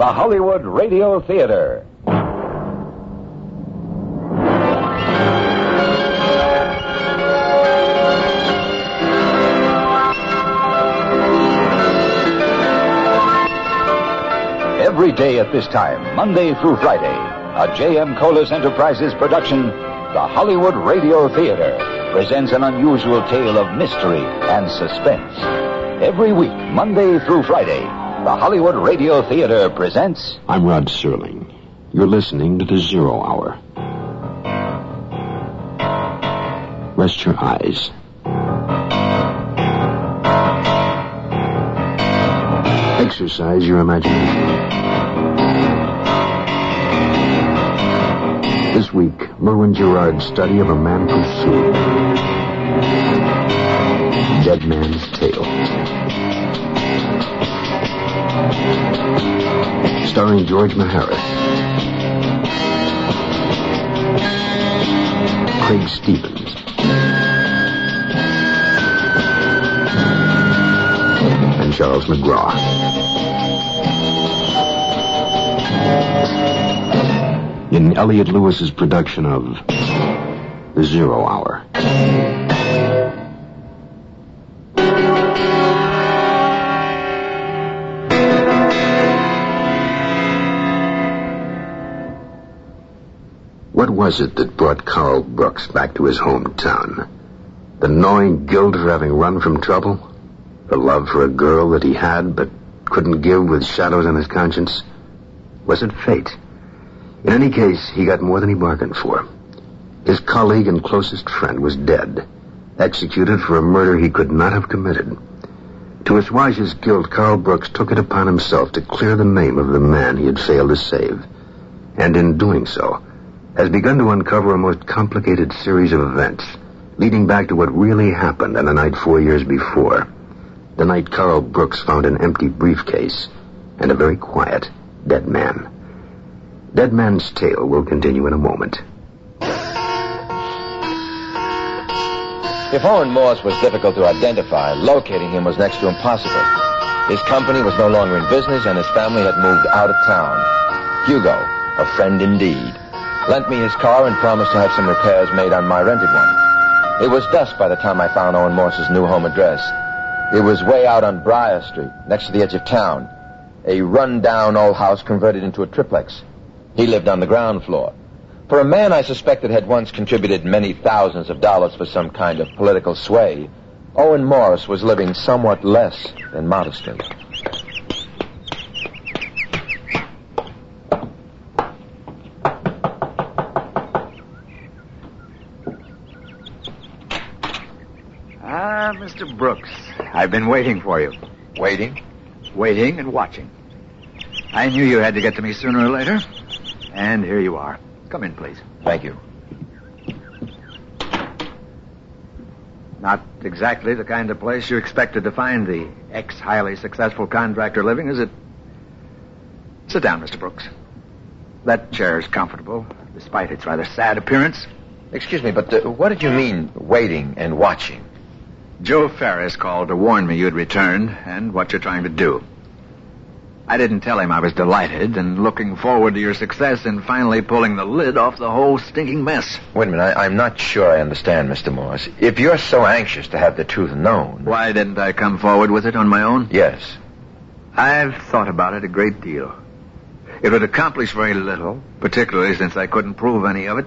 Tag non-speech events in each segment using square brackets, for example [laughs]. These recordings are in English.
The Hollywood Radio Theater. Every day at this time, Monday through Friday, a J.M. Colas Enterprises production, the Hollywood Radio Theater presents an unusual tale of mystery and suspense. Every week, Monday through Friday, the Hollywood Radio Theater presents. I'm Rod Serling. You're listening to the Zero Hour. Rest your eyes. Exercise your imagination. This week, Merwin Gerard's study of a man pursued. Dead Man's Tale. Starring George Maharis. Craig Stevens. And Charles McGraw. In Elliot Lewis's production of The Zero Hour. Was it that brought Carl Brooks back to his hometown? The gnawing guilt of having run from trouble? The love for a girl that he had but couldn't give with shadows on his conscience? Was it fate? In any case, he got more than he bargained for. His colleague and closest friend was dead, executed for a murder he could not have committed. To assuage his guilt, Carl Brooks took it upon himself to clear the name of the man he had failed to save. And in doing so, has begun to uncover a most complicated series of events, leading back to what really happened on the night four years before. The night Carl Brooks found an empty briefcase and a very quiet, dead man. Dead Man's Tale will continue in a moment. If Owen Morse was difficult to identify, locating him was next to impossible. His company was no longer in business, and his family had moved out of town. Hugo, a friend indeed, lent me his car and promised to have some repairs made on my rented one. It was dusk by the time I found Owen Morse's new home address. It was way out on Briar Street, next to the edge of town. A run-down old house converted into a triplex. He lived on the ground floor. For a man I suspected had once contributed many thousands of dollars for some kind of political sway, Owen Morse was living somewhat less than modestly. Ah, Mr. Brooks, I've been waiting for you. Waiting? Waiting and watching. I knew you had to get to me sooner or later. And here you are. Come in, please. Thank you. Not exactly the kind of place you expected to find the ex-highly successful contractor living, is it? Sit down, Mr. Brooks. That chair is comfortable, despite its rather sad appearance. Excuse me, but uh, what did you mean, waiting and watching? Joe Ferris called to warn me you'd returned and what you're trying to do. I didn't tell him I was delighted and looking forward to your success in finally pulling the lid off the whole stinking mess. Wait a minute, I, I'm not sure I understand, Mr. Morse. If you're so anxious to have the truth known. Why didn't I come forward with it on my own? Yes. I've thought about it a great deal. It would accomplish very little, particularly since I couldn't prove any of it.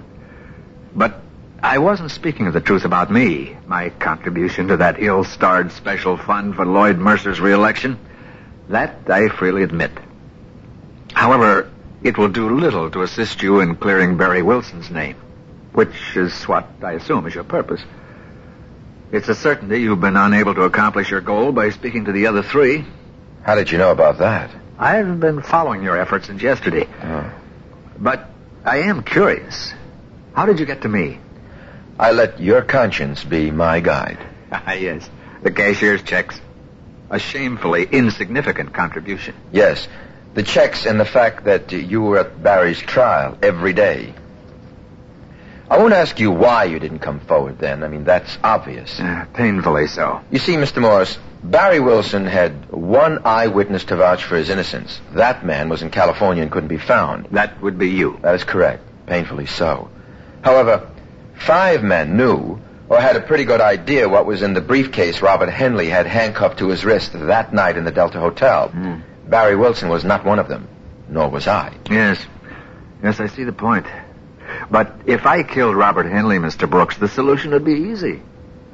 But I wasn't speaking of the truth about me, my contribution to that ill-starred special fund for Lloyd Mercer's reelection. That I freely admit. However, it will do little to assist you in clearing Barry Wilson's name, which is what I assume is your purpose. It's a certainty you've been unable to accomplish your goal by speaking to the other three. How did you know about that? I've been following your efforts since yesterday. Oh. But I am curious. How did you get to me? I let your conscience be my guide. [laughs] Ah, yes. The cashier's checks. A shamefully insignificant contribution. Yes, the checks and the fact that you were at Barry's trial every day. I won't ask you why you didn't come forward then. I mean, that's obvious. Uh, painfully so. You see, Mr. Morse, Barry Wilson had one eyewitness to vouch for his innocence. That man was in California and couldn't be found. That would be you. That is correct. Painfully so. However, five men knew or had a pretty good idea what was in the briefcase Robert Henley had handcuffed to his wrist that night in the Delta Hotel. Hmm. Barry Wilson was not one of them, nor was I. Yes. Yes, I see the point. But if I killed Robert Henley, Mr. Brooks, the solution would be easy.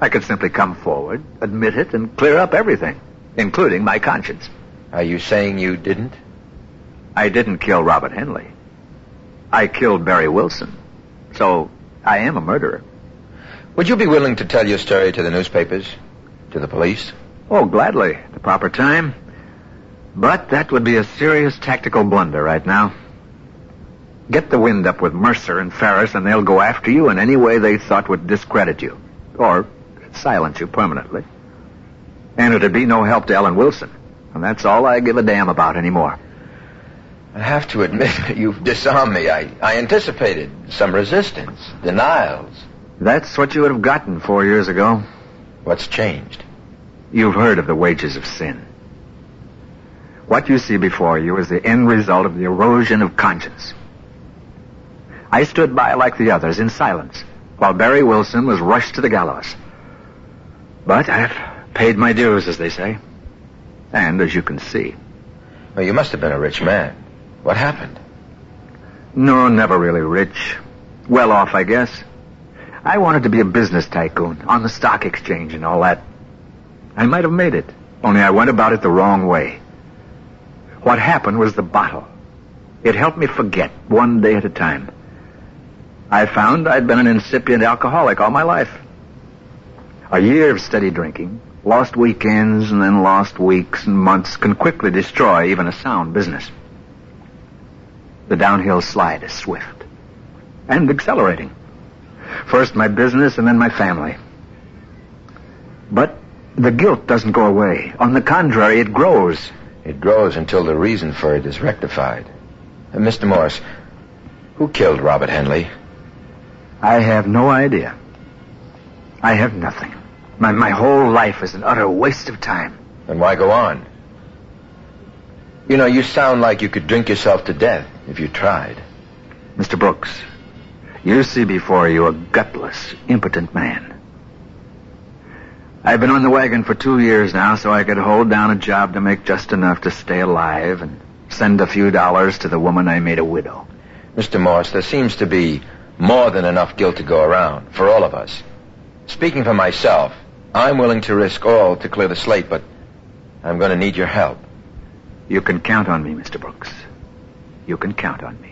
I could simply come forward, admit it, and clear up everything, including my conscience. Are you saying you didn't? I didn't kill Robert Henley. I killed Barry Wilson. So I am a murderer. Would you be willing to tell your story to the newspapers? To the police? Oh, gladly. At the proper time. But that would be a serious tactical blunder right now. Get the wind up with Mercer and Ferris, and they'll go after you in any way they thought would discredit you. Or silence you permanently. And it'd be no help to Ellen Wilson. And that's all I give a damn about anymore. I have to admit, you've disarmed me. I, I anticipated some resistance, denials. That's what you would have gotten four years ago. What's changed? You've heard of the wages of sin. What you see before you is the end result of the erosion of conscience. I stood by like the others in silence while Barry Wilson was rushed to the gallows. But I've paid my dues, as they say. And as you can see. Well, you must have been a rich man. What happened? No, never really rich. Well off, I guess. I wanted to be a business tycoon on the stock exchange and all that. I might have made it, only I went about it the wrong way. What happened was the bottle. It helped me forget one day at a time. I found I'd been an incipient alcoholic all my life. A year of steady drinking, lost weekends, and then lost weeks and months can quickly destroy even a sound business. The downhill slide is swift and accelerating. First my business and then my family. But the guilt doesn't go away. On the contrary, it grows. It grows until the reason for it is rectified. Mr. Morse, who killed Robert Henley? I have no idea. I have nothing. My, my whole life is an utter waste of time. Then why go on? You know, you sound like you could drink yourself to death if you tried. Mr. Brooks, you see before you a gutless, impotent man. I've been on the wagon for two years now, so I could hold down a job to make just enough to stay alive and send a few dollars to the woman I made a widow. Mr. Morse, there seems to be more than enough guilt to go around for all of us. Speaking for myself, I'm willing to risk all to clear the slate, but I'm going to need your help. You can count on me, Mr. Brooks. You can count on me.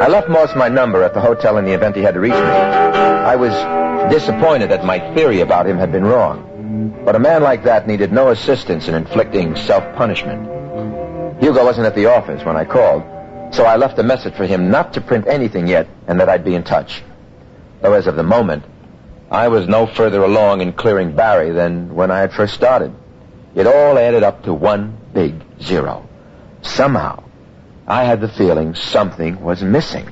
I left Morse my number at the hotel in the event he had to reach me. I was disappointed that my theory about him had been wrong. But a man like that needed no assistance in inflicting self-punishment. Hugo wasn't at the office when I called, so I left a message for him not to print anything yet and that I'd be in touch. Though as of the moment, I was no further along in clearing Barry than when I had first started. It all added up to one big zero. Somehow, I had the feeling something was missing.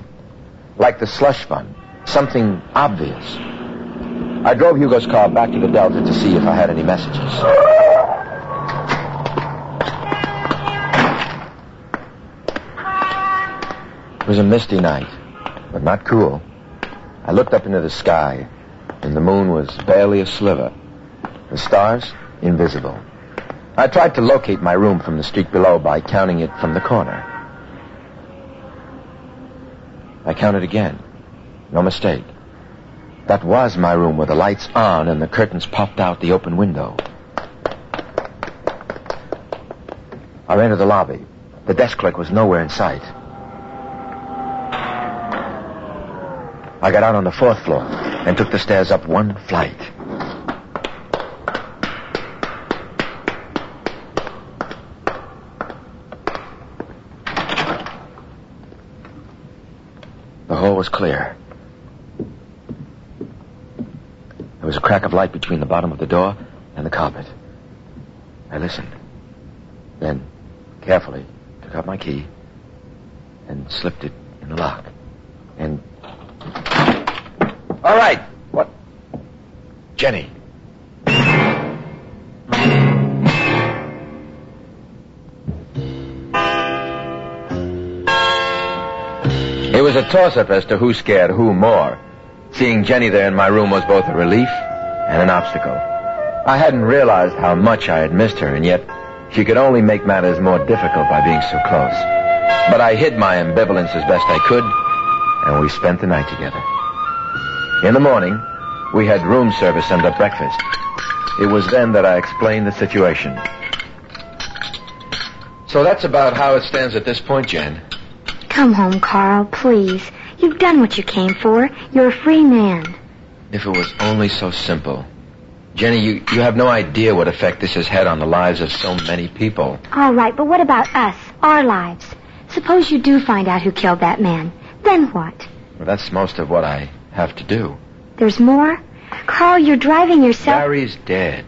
Like the slush fund. Something obvious. I drove Hugo's car back to the Delta to see if I had any messages. It was a misty night, but not cool. I looked up into the sky and the moon was barely a sliver. The stars, invisible. I tried to locate my room from the street below by counting it from the corner. I counted again. No mistake. That was my room with the lights on and the curtains popped out the open window. I ran to the lobby. The desk clerk was nowhere in sight. I got out on the fourth floor and took the stairs up one flight. The hall was clear. There was a crack of light between the bottom of the door and the carpet. I listened. Then, carefully, took out my key and slipped it in the lock. And. All right. What? Jenny. It was a toss-up as to who scared who more. Seeing Jenny there in my room was both a relief and an obstacle. I hadn't realized how much I had missed her, and yet she could only make matters more difficult by being so close. But I hid my ambivalence as best I could, and we spent the night together. In the morning, we had room service and a breakfast. It was then that I explained the situation. So that's about how it stands at this point, Jen. Come home, Carl, please. You've done what you came for. You're a free man. If it was only so simple. Jenny, you, you have no idea what effect this has had on the lives of so many people. All right, but what about us, our lives? Suppose you do find out who killed that man. Then what? Well, that's most of what I have to do. There's more? Carl, you're driving yourself. Barry's dead,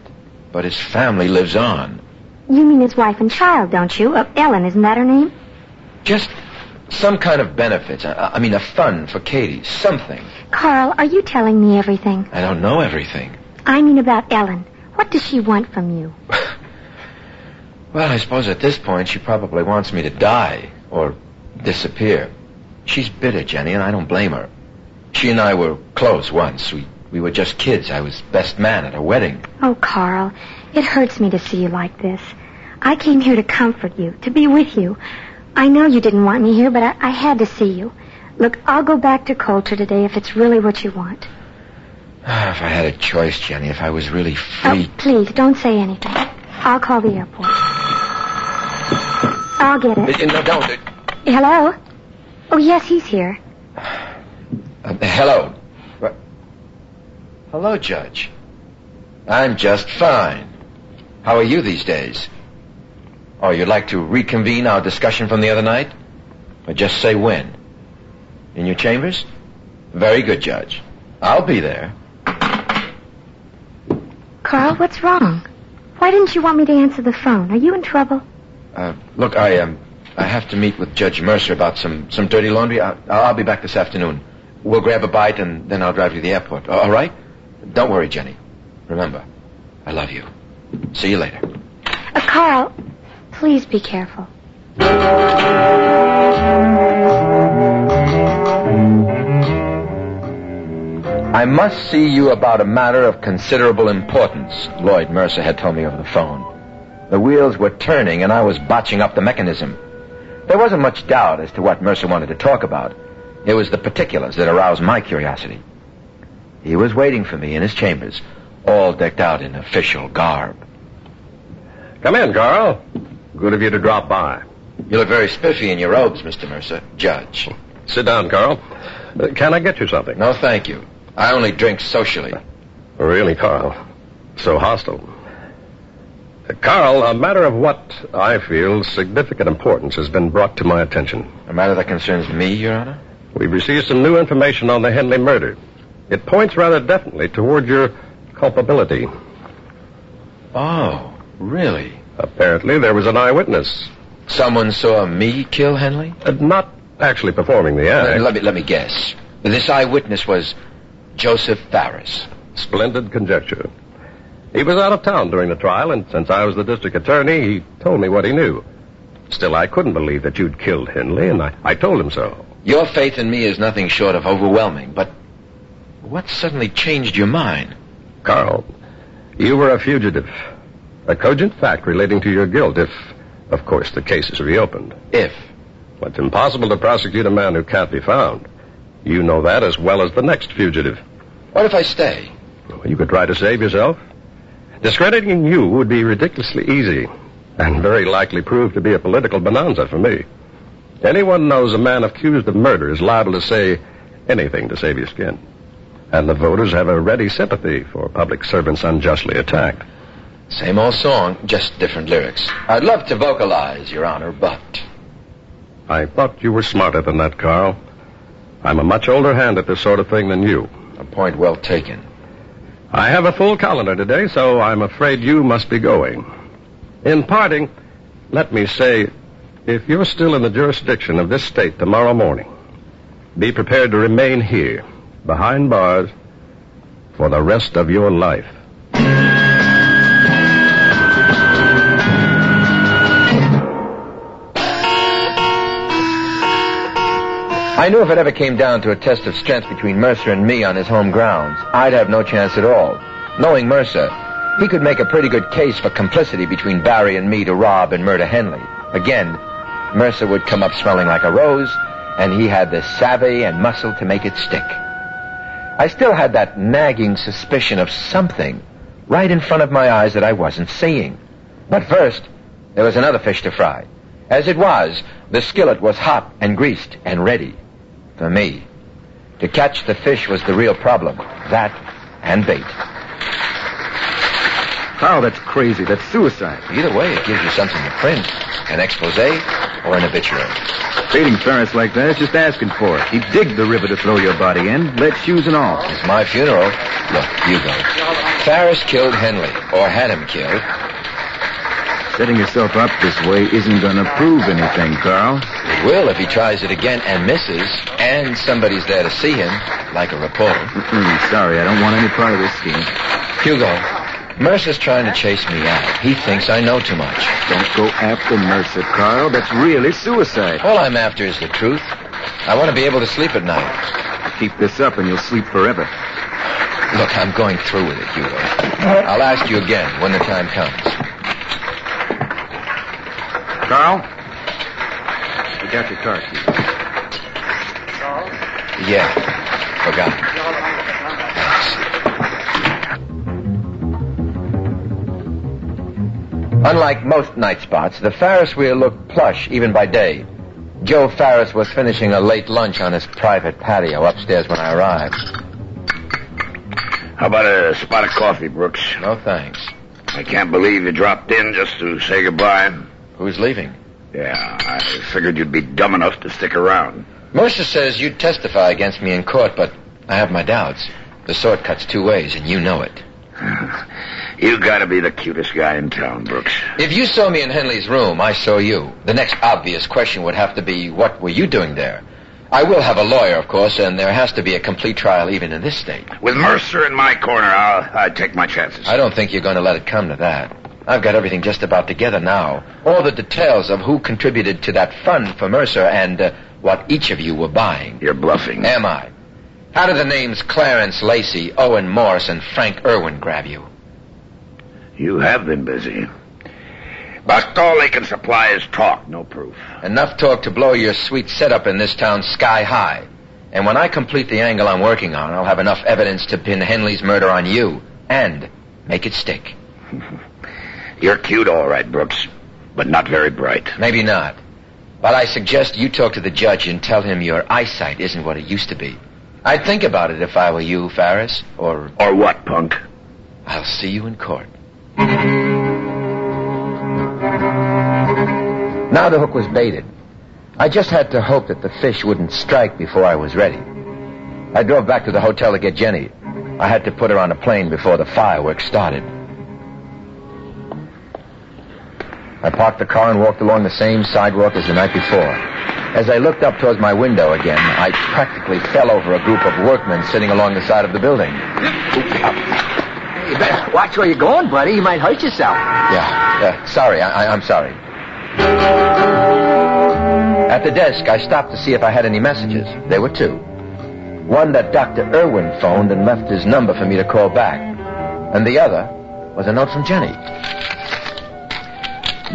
but his family lives on. You mean his wife and child, don't you? Uh, Ellen, isn't that her name? Just some kind of benefits. I, I mean, a fund for Katie. Something. Carl, are you telling me everything? I don't know everything. I mean about Ellen. What does she want from you? [laughs] well, I suppose at this point she probably wants me to die or disappear. She's bitter, Jenny, and I don't blame her. She and I were close once. We we were just kids. I was best man at her wedding. Oh, Carl, it hurts me to see you like this. I came here to comfort you, to be with you. I know you didn't want me here, but I, I had to see you. Look, I'll go back to Coulter today if it's really what you want. Ah, if I had a choice, Jenny, if I was really free. Oh, please, don't say anything. I'll call the airport. I'll get it. No, don't. Hello? Oh, yes, he's here. Uh, hello. Hello, Judge. I'm just fine. How are you these days? Oh, you'd like to reconvene our discussion from the other night? Or just say when? In your chambers? Very good, Judge. I'll be there. Carl, what's wrong? Why didn't you want me to answer the phone? Are you in trouble? Uh, look, I um, I have to meet with Judge Mercer about some some dirty laundry. I, I'll be back this afternoon. We'll grab a bite and then I'll drive you to the airport. All right? Don't worry, Jenny. Remember, I love you. See you later. Uh, Carl, please be careful. I must see you about a matter of considerable importance, Lloyd Mercer had told me over the phone. The wheels were turning and I was botching up the mechanism. There wasn't much doubt as to what Mercer wanted to talk about. It was the particulars that aroused my curiosity. He was waiting for me in his chambers, all decked out in official garb. Come in, Carl. Good of you to drop by. You look very spiffy in your robes, Mr. Mercer. Judge. Sit down, Carl. Uh, can I get you something? No, thank you. I only drink socially. Really, Carl? So hostile. Uh, Carl, a matter of what I feel significant importance has been brought to my attention. A matter that concerns me, Your Honor? We've received some new information on the Henley murder. It points rather definitely toward your culpability. Oh, really? Apparently, there was an eyewitness. Someone saw me kill Henley? Uh, not actually performing the Uh, act. let me let me guess. This eyewitness was Joseph Ferris. Splendid conjecture. He was out of town during the trial, and since I was the district attorney, he told me what he knew. Still, I couldn't believe that you'd killed Henley, and I, I told him so. Your faith in me is nothing short of overwhelming, but What suddenly changed your mind? Carl, you were a fugitive. A cogent fact relating to your guilt if, of course, the case is reopened. If. Well, it's impossible to prosecute a man who can't be found. You know that as well as the next fugitive. What if I stay? Well, you could try to save yourself. Discrediting you would be ridiculously easy, and very likely prove to be a political bonanza for me. Anyone knows a man accused of murder is liable to say anything to save your skin. And the voters have a ready sympathy for public servants unjustly attacked. Same old song, just different lyrics. I'd love to vocalize, Your Honor, but. I thought you were smarter than that, Carl. I'm a much older hand at this sort of thing than you. A point well taken. I have a full calendar today, so I'm afraid you must be going. In parting, let me say, if you're still in the jurisdiction of this state tomorrow morning, be prepared to remain here, behind bars, for the rest of your life. I knew if it ever came down to a test of strength between Mercer and me on his home grounds, I'd have no chance at all. Knowing Mercer, he could make a pretty good case for complicity between Barry and me to rob and murder Henley. Again, Mercer would come up smelling like a rose, and he had the savvy and muscle to make it stick. I still had that nagging suspicion of something right in front of my eyes that I wasn't seeing. But first, there was another fish to fry. As it was, the skillet was hot and greased and ready for me. To catch the fish was the real problem. That and bait. Carl, that's crazy. That's suicide. Either way, it gives you something to print. An expose or an obituary. Baiting Ferris like that is just asking for it. He digged the river to throw your body in, lead shoes and all. It's my funeral. Look, you go. Ferris killed Henley, or had him killed. Setting yourself up this way isn't going to prove anything, Carl. It will if he tries it again and misses, and somebody's there to see him, like a reporter. Mm-mm, sorry, I don't want any part of this scheme. Hugo, Mercer's trying to chase me out. He thinks I know too much. Don't go after Mercer, Carl. That's really suicide. All I'm after is the truth. I want to be able to sleep at night. Keep this up and you'll sleep forever. Look, I'm going through with it, Hugo. I'll ask you again when the time comes. Carl? You got your car keys. Yeah, forgot. Unlike most night spots, the Ferris wheel looked plush even by day. Joe Ferris was finishing a late lunch on his private patio upstairs when I arrived. How about a spot of coffee, Brooks? No thanks. I can't believe you dropped in just to say goodbye. Who's leaving? Yeah, I figured you'd be dumb enough to stick around. Mercer says you'd testify against me in court, but I have my doubts. The sword cuts two ways, and you know it. [laughs] You gotta be the cutest guy in town, Brooks. If you saw me in Henley's room, I saw you. The next obvious question would have to be, what were you doing there? I will have a lawyer, of course, and there has to be a complete trial even in this state. With Mercer in my corner, I'll, I'd take my chances. I don't think you're going to let it come to that. I've got everything just about together now. All the details of who contributed to that fund for Mercer and uh, what each of you were buying. You're bluffing. Am I? How do the names Clarence Lacey, Owen Morse, and Frank Irwin grab you? You have been busy. But all they can supply is talk, no proof. Enough talk to blow your sweet setup in this town sky high. And when I complete the angle I'm working on, I'll have enough evidence to pin Henley's murder on you and make it stick. [laughs] You're cute, all right, Brooks, but not very bright. Maybe not. But I suggest you talk to the judge and tell him your eyesight isn't what it used to be. I'd think about it if I were you, Ferris, or Or what, punk? I'll see you in court. Now the hook was baited. I just had to hope that the fish wouldn't strike before I was ready. I drove back to the hotel to get Jenny. I had to put her on a plane before the fireworks started. I parked the car and walked along the same sidewalk as the night before. As I looked up towards my window again, I practically fell over a group of workmen sitting along the side of the building. You better watch where you're going, buddy. You might hurt yourself. Yeah, yeah. Sorry, I, I'm sorry. At the desk, I stopped to see if I had any messages. There were two. One that Dr. Irwin phoned and left his number for me to call back. And the other was a note from Jenny.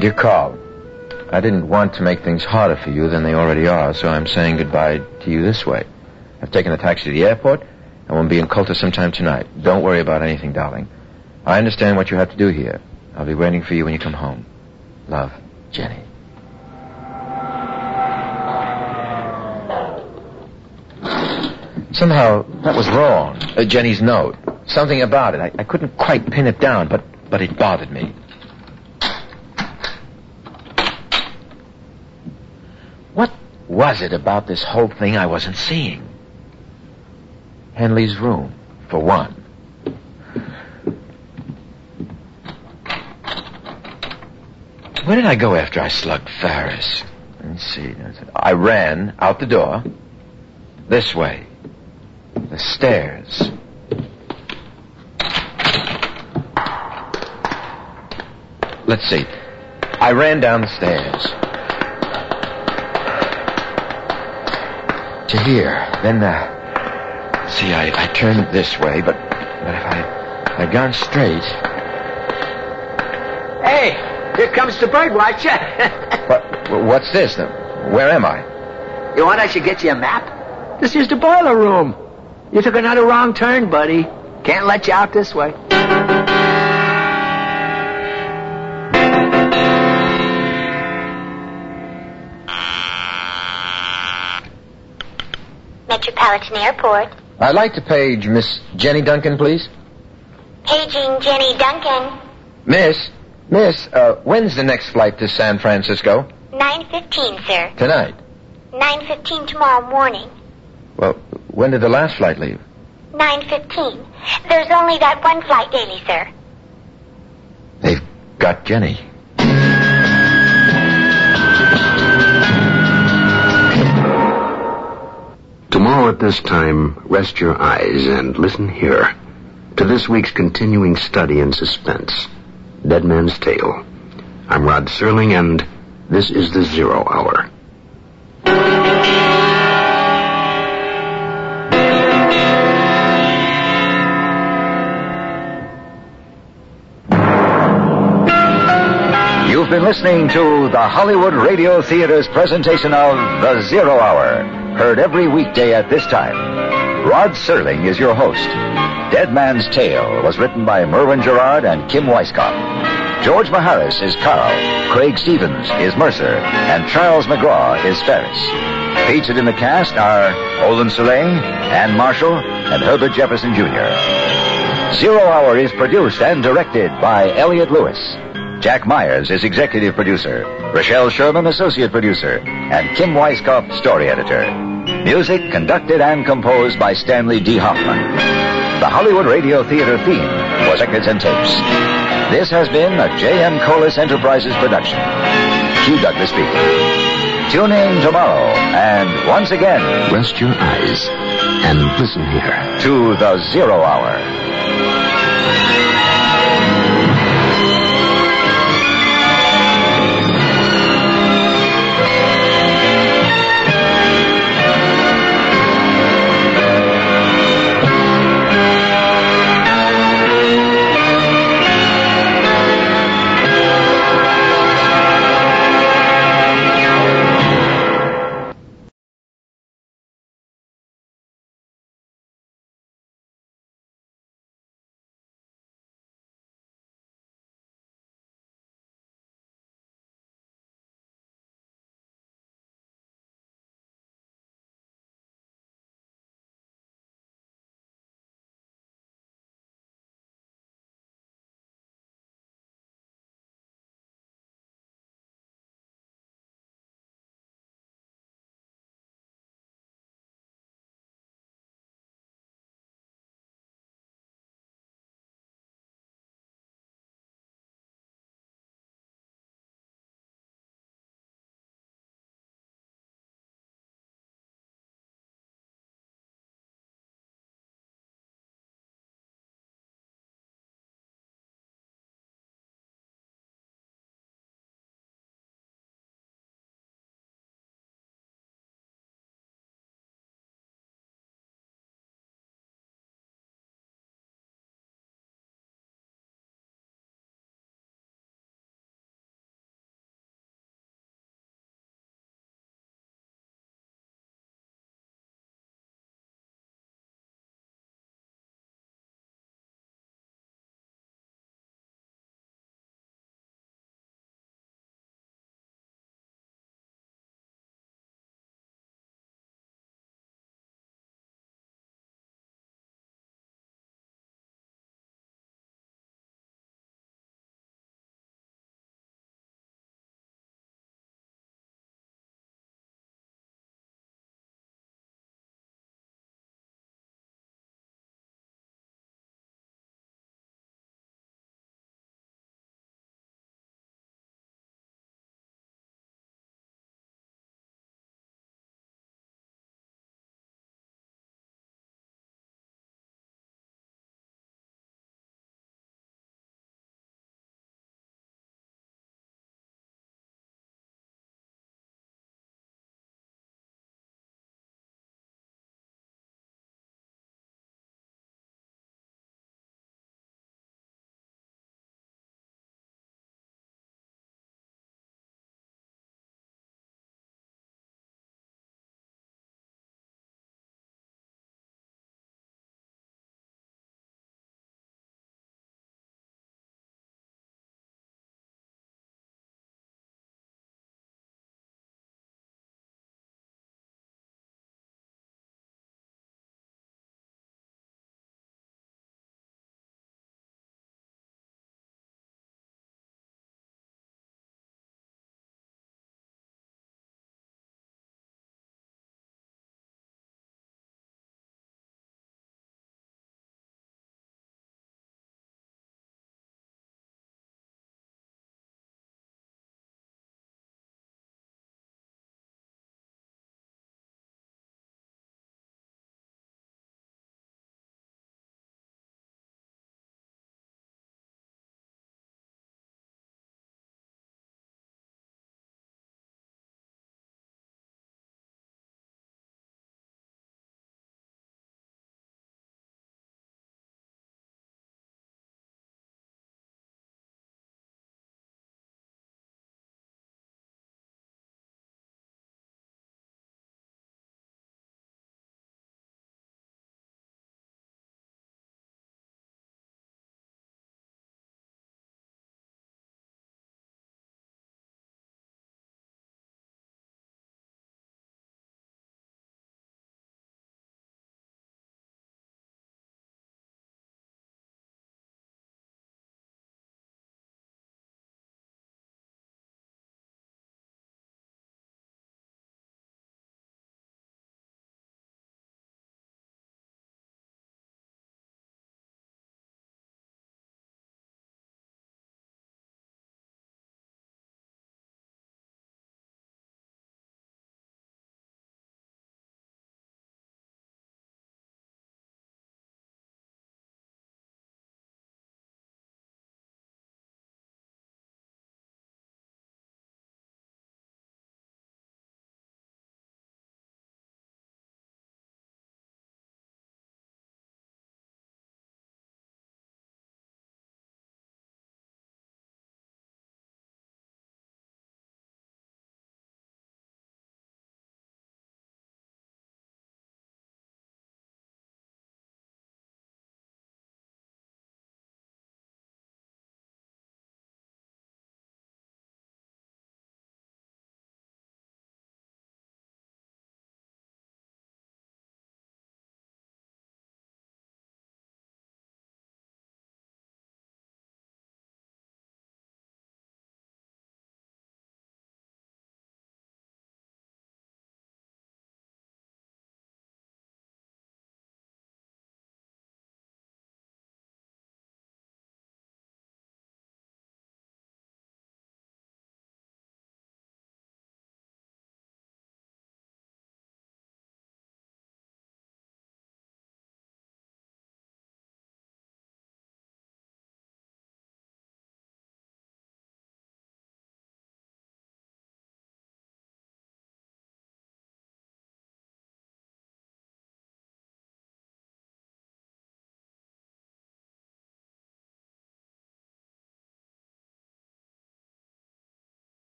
Dear Carl, I didn't want to make things harder for you than they already are, so I'm saying goodbye to you this way. I've taken a taxi to the airport and will be in Colter sometime tonight. Don't worry about anything, darling. I understand what you have to do here. I'll be waiting for you when you come home. Love, Jenny. Somehow, that was wrong. Uh, Jenny's note. Something about it. I, I couldn't quite pin it down, but, but it bothered me. What was it about this whole thing I wasn't seeing? Henley's room, for one. Where did I go after I slugged Ferris? Let me see. I ran out the door. This way. The stairs. Let's see. I ran down the stairs. To here. Then, uh, see, I, I turned this way, but, but if I, I'd gone straight. Hey, here comes the bird watcher. [laughs] what, what's this? Where am I? You want I should get you a map? This is the boiler room. You took another wrong turn, buddy. Can't let you out this way. Metropolitan Airport. I'd like to page Miss Jenny Duncan, please. Paging Jenny Duncan. Miss, Miss, uh, when's the next flight to San Francisco? 9.15, sir. Tonight. 9.15 tomorrow morning. Well, when did the last flight leave? 9.15. There's only that one flight daily, sir. They've got Jenny. Tomorrow at this time, rest your eyes and listen here to this week's continuing study in suspense, Dead Man's Tale. I'm Rod Serling, and this is the Zero Hour. Been listening to the Hollywood Radio Theater's presentation of The Zero Hour, heard every weekday at this time. Rod Serling is your host. Dead Man's Tale was written by Merwin Gerard and Kim Weiskopf. George Maharis is Carl, Craig Stevens is Mercer, and Charles McGraw is Ferris. Featured in the cast are Olan Soule, Ann Marshall, and Herbert Jefferson Jr. Zero Hour is produced and directed by Elliot Lewis. Jack Myers is executive producer, Rochelle Sherman associate producer, and Kim Weiskopf story editor. Music conducted and composed by Stanley D. Hoffman. The Hollywood Radio Theater theme was Records and Tapes. This has been a J.M. Colas Enterprises production. Hugh Douglas speaking. Tune in tomorrow, and once again, Rest your eyes and listen here. to the Zero Hour.